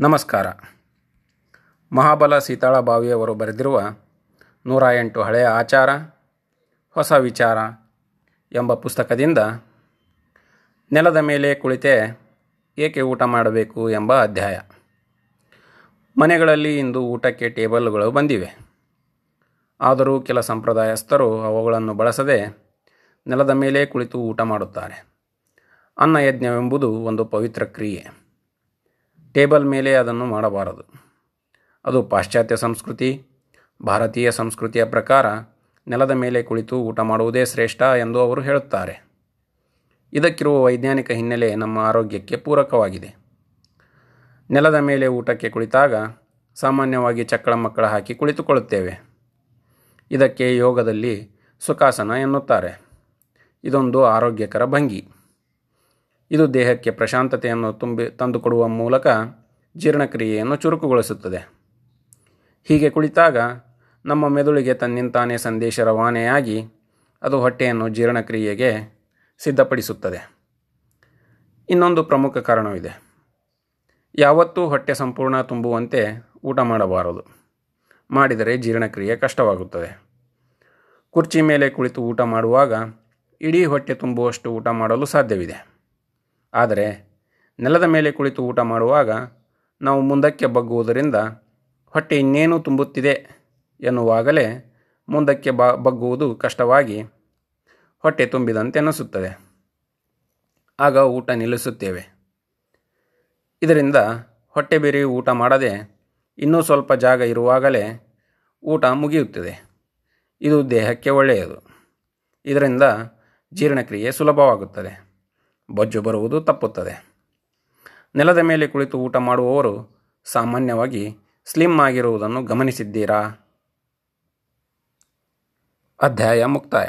ನಮಸ್ಕಾರ. ಮಹಾಬಲ ಸೀತಾಳ ಬಾವಿಯವರು ಬರೆದಿರುವ ನೂರ ಎಂಟು ಹಳೆಯ ಆಚಾರ, ಹೊಸ ವಿಚಾರ ಎಂಬ ಪುಸ್ತಕದಿಂದ ನೆಲದ ಮೇಲೆ ಕುಳಿತೇ ಏಕೆ ಊಟ ಮಾಡಬೇಕು ಎಂಬ ಅಧ್ಯಾಯ. ಮನೆಗಳಲ್ಲಿ ಇಂದು ಊಟಕ್ಕೆ ಟೇಬಲ್ಗಳು ಬಂದಿವೆ. ಆದರೂ ಕೆಲ ಸಂಪ್ರದಾಯಸ್ಥರು ಅವುಗಳನ್ನು ಬಳಸದೆ ನೆಲದ ಮೇಲೆ ಕುಳಿತು ಊಟ ಮಾಡುತ್ತಾರೆ. ಅನ್ನಯಜ್ಞವೆಂಬುದು ಒಂದು ಪವಿತ್ರ ಕ್ರಿಯೆ. ಟೇಬಲ್ ಮೇಲೆ ಅದನ್ನು ಮಾಡಬಾರದು. ಅದು ಪಾಶ್ಚಾತ್ಯ ಸಂಸ್ಕೃತಿ, ಭಾರತೀಯ ಸಂಸ್ಕೃತಿಯ ಪ್ರಕಾರ ನೆಲದ ಮೇಲೆ ಕುಳಿತು ಊಟ ಮಾಡುವುದೇ ಶ್ರೇಷ್ಠ ಎಂದು ಅವರು ಹೇಳುತ್ತಾರೆ. ಇದಕ್ಕಿರುವ ವೈಜ್ಞಾನಿಕ ಹಿನ್ನೆಲೆ ನಮ್ಮ ಆರೋಗ್ಯಕ್ಕೆ ಪೂರಕವಾಗಿದೆ. ನೆಲದ ಮೇಲೆ ಊಟಕ್ಕೆ ಕುಳಿತಾಗ ಸಾಮಾನ್ಯವಾಗಿ ಚಕ್ಕಳ ಮಕ್ಕಳ ಹಾಕಿ ಕುಳಿತುಕೊಳ್ಳುತ್ತೇವೆ. ಇದಕ್ಕೆ ಯೋಗದಲ್ಲಿ ಸುಖಾಸನ ಎನ್ನುತ್ತಾರೆ. ಇದೊಂದು ಆರೋಗ್ಯಕರ ಭಂಗಿ. ಇದು ದೇಹಕ್ಕೆ ಪ್ರಶಾಂತತೆಯನ್ನು ತುಂಬಿ ತಂದುಕೊಡುವ ಮೂಲಕ ಜೀರ್ಣಕ್ರಿಯೆಯನ್ನು ಚುರುಕುಗೊಳಿಸುತ್ತದೆ. ಹೀಗೆ ಕುಳಿತಾಗ ನಮ್ಮ ಮೆದುಳಿಗೆ ತನ್ನಿಂತಾನೇ ಸಂದೇಶ ರವಾನೆಯಾಗಿ ಅದು ಹೊಟ್ಟೆಯನ್ನು ಜೀರ್ಣಕ್ರಿಯೆಗೆ ಸಿದ್ಧಪಡಿಸುತ್ತದೆ. ಇನ್ನೊಂದು ಪ್ರಮುಖ ಕಾರಣವಿದೆ. ಯಾವತ್ತೂ ಹೊಟ್ಟೆ ಸಂಪೂರ್ಣ ತುಂಬುವಂತೆ ಊಟ ಮಾಡಬಾರದು. ಮಾಡಿದರೆ ಜೀರ್ಣಕ್ರಿಯೆ ಕಷ್ಟವಾಗುತ್ತದೆ. ಕುರ್ಚಿ ಮೇಲೆ ಕುಳಿತು ಊಟ ಮಾಡುವಾಗ ಇಡೀ ಹೊಟ್ಟೆ ತುಂಬುವಷ್ಟು ಊಟ ಮಾಡಲು ಸಾಧ್ಯವಿದೆ. ಆದರೆ ನೆಲದ ಮೇಲೆ ಕುಳಿತು ಊಟ ಮಾಡುವಾಗ ನಾವು ಮುಂದಕ್ಕೆ ಬಗ್ಗುವುದರಿಂದ ಹೊಟ್ಟೆ ಇನ್ನೇನು ತುಂಬುತ್ತಿದೆ ಎನ್ನುವಾಗಲೇ ಮುಂದಕ್ಕೆ ಬ, ಬಗ್ಗುವುದು ಕಷ್ಟವಾಗಿ ಹೊಟ್ಟೆ ತುಂಬಿದಂತೆ ಅನಿಸುತ್ತದೆ ಆಗ ಊಟ ನಿಲ್ಲಿಸುತ್ತೇವೆ. ಇದರಿಂದ ಹೊಟ್ಟೆ ಬೇರೆ ಊಟ ಮಾಡದೆ ಇನ್ನೂ ಸ್ವಲ್ಪ ಜಾಗ ಇರುವಾಗಲೇ ಊಟ ಮುಗಿಯುತ್ತದೆ. ಇದು ದೇಹಕ್ಕೆ ಒಳ್ಳೆಯದು. ಇದರಿಂದ ಜೀರ್ಣಕ್ರಿಯೆ ಸುಲಭವಾಗುತ್ತದೆ. ಬೊಜ್ಜು ಬರುವುದು ತಪ್ಪುತ್ತದೆ. ನೆಲದ ಮೇಲೆ ಕುಳಿತು ಊಟ ಮಾಡುವವರು ಸಾಮಾನ್ಯವಾಗಿ ಸ್ಲಿಮ್ ಆಗಿರುವುದನ್ನು ಗಮನಿಸಿದ್ದೀರಾ? ಅಧ್ಯಾಯ ಮುಕ್ತಾಯ.